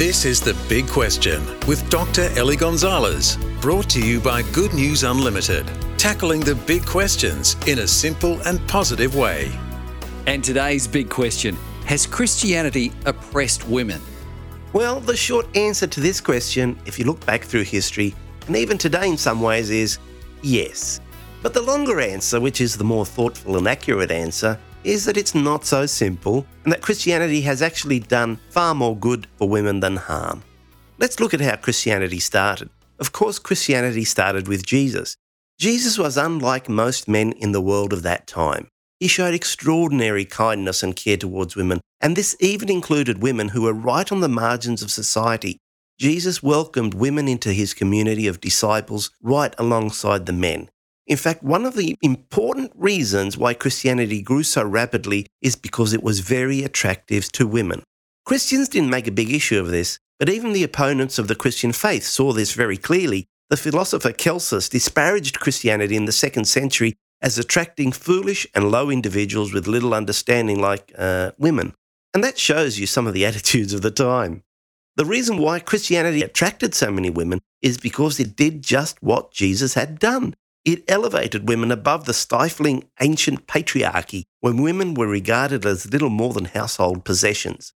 This is The Big Question with Dr. Ellie Gonzalez, brought to you by Good News Unlimited, tackling the big questions in a simple and positive way. And today's big question Has Christianity oppressed women? Well, the short answer to this question, if you look back through history, and even today in some ways, is yes. But the longer answer, which is the more thoughtful and accurate answer, is that it's not so simple and that Christianity has actually done far more good for women than harm. Let's look at how Christianity started. Of course, Christianity started with Jesus. Jesus was unlike most men in the world of that time. He showed extraordinary kindness and care towards women, and this even included women who were right on the margins of society. Jesus welcomed women into his community of disciples right alongside the men. In fact, one of the important reasons why Christianity grew so rapidly is because it was very attractive to women. Christians didn't make a big issue of this, but even the opponents of the Christian faith saw this very clearly. The philosopher Celsus disparaged Christianity in the second century as attracting foolish and low individuals with little understanding, like uh, women. And that shows you some of the attitudes of the time. The reason why Christianity attracted so many women is because it did just what Jesus had done. It elevated women above the stifling ancient patriarchy when women were regarded as little more than household possessions.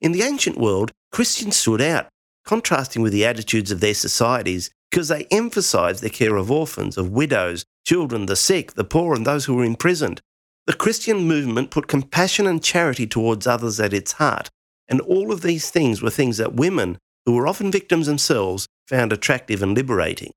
In the ancient world, Christians stood out, contrasting with the attitudes of their societies because they emphasized the care of orphans, of widows, children, the sick, the poor, and those who were imprisoned. The Christian movement put compassion and charity towards others at its heart, and all of these things were things that women, who were often victims themselves, found attractive and liberating.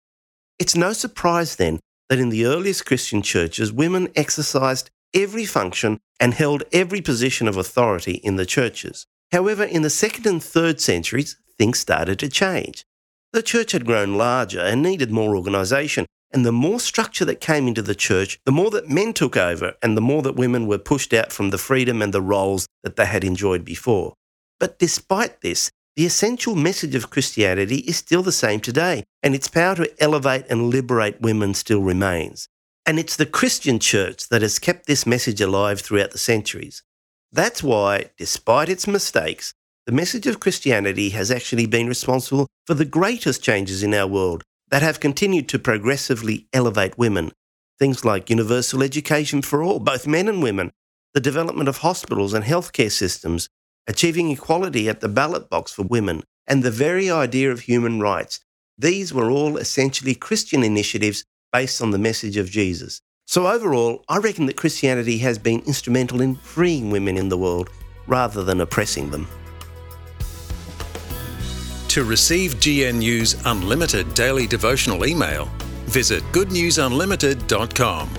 It's no surprise then that in the earliest Christian churches, women exercised every function and held every position of authority in the churches. However, in the second and third centuries, things started to change. The church had grown larger and needed more organisation, and the more structure that came into the church, the more that men took over, and the more that women were pushed out from the freedom and the roles that they had enjoyed before. But despite this, the essential message of Christianity is still the same today, and its power to elevate and liberate women still remains. And it's the Christian church that has kept this message alive throughout the centuries. That's why, despite its mistakes, the message of Christianity has actually been responsible for the greatest changes in our world that have continued to progressively elevate women. Things like universal education for all, both men and women, the development of hospitals and healthcare systems, achieving equality at the ballot box for women, and the very idea of human rights. These were all essentially Christian initiatives based on the message of Jesus. So, overall, I reckon that Christianity has been instrumental in freeing women in the world rather than oppressing them. To receive GNU's unlimited daily devotional email, visit goodnewsunlimited.com.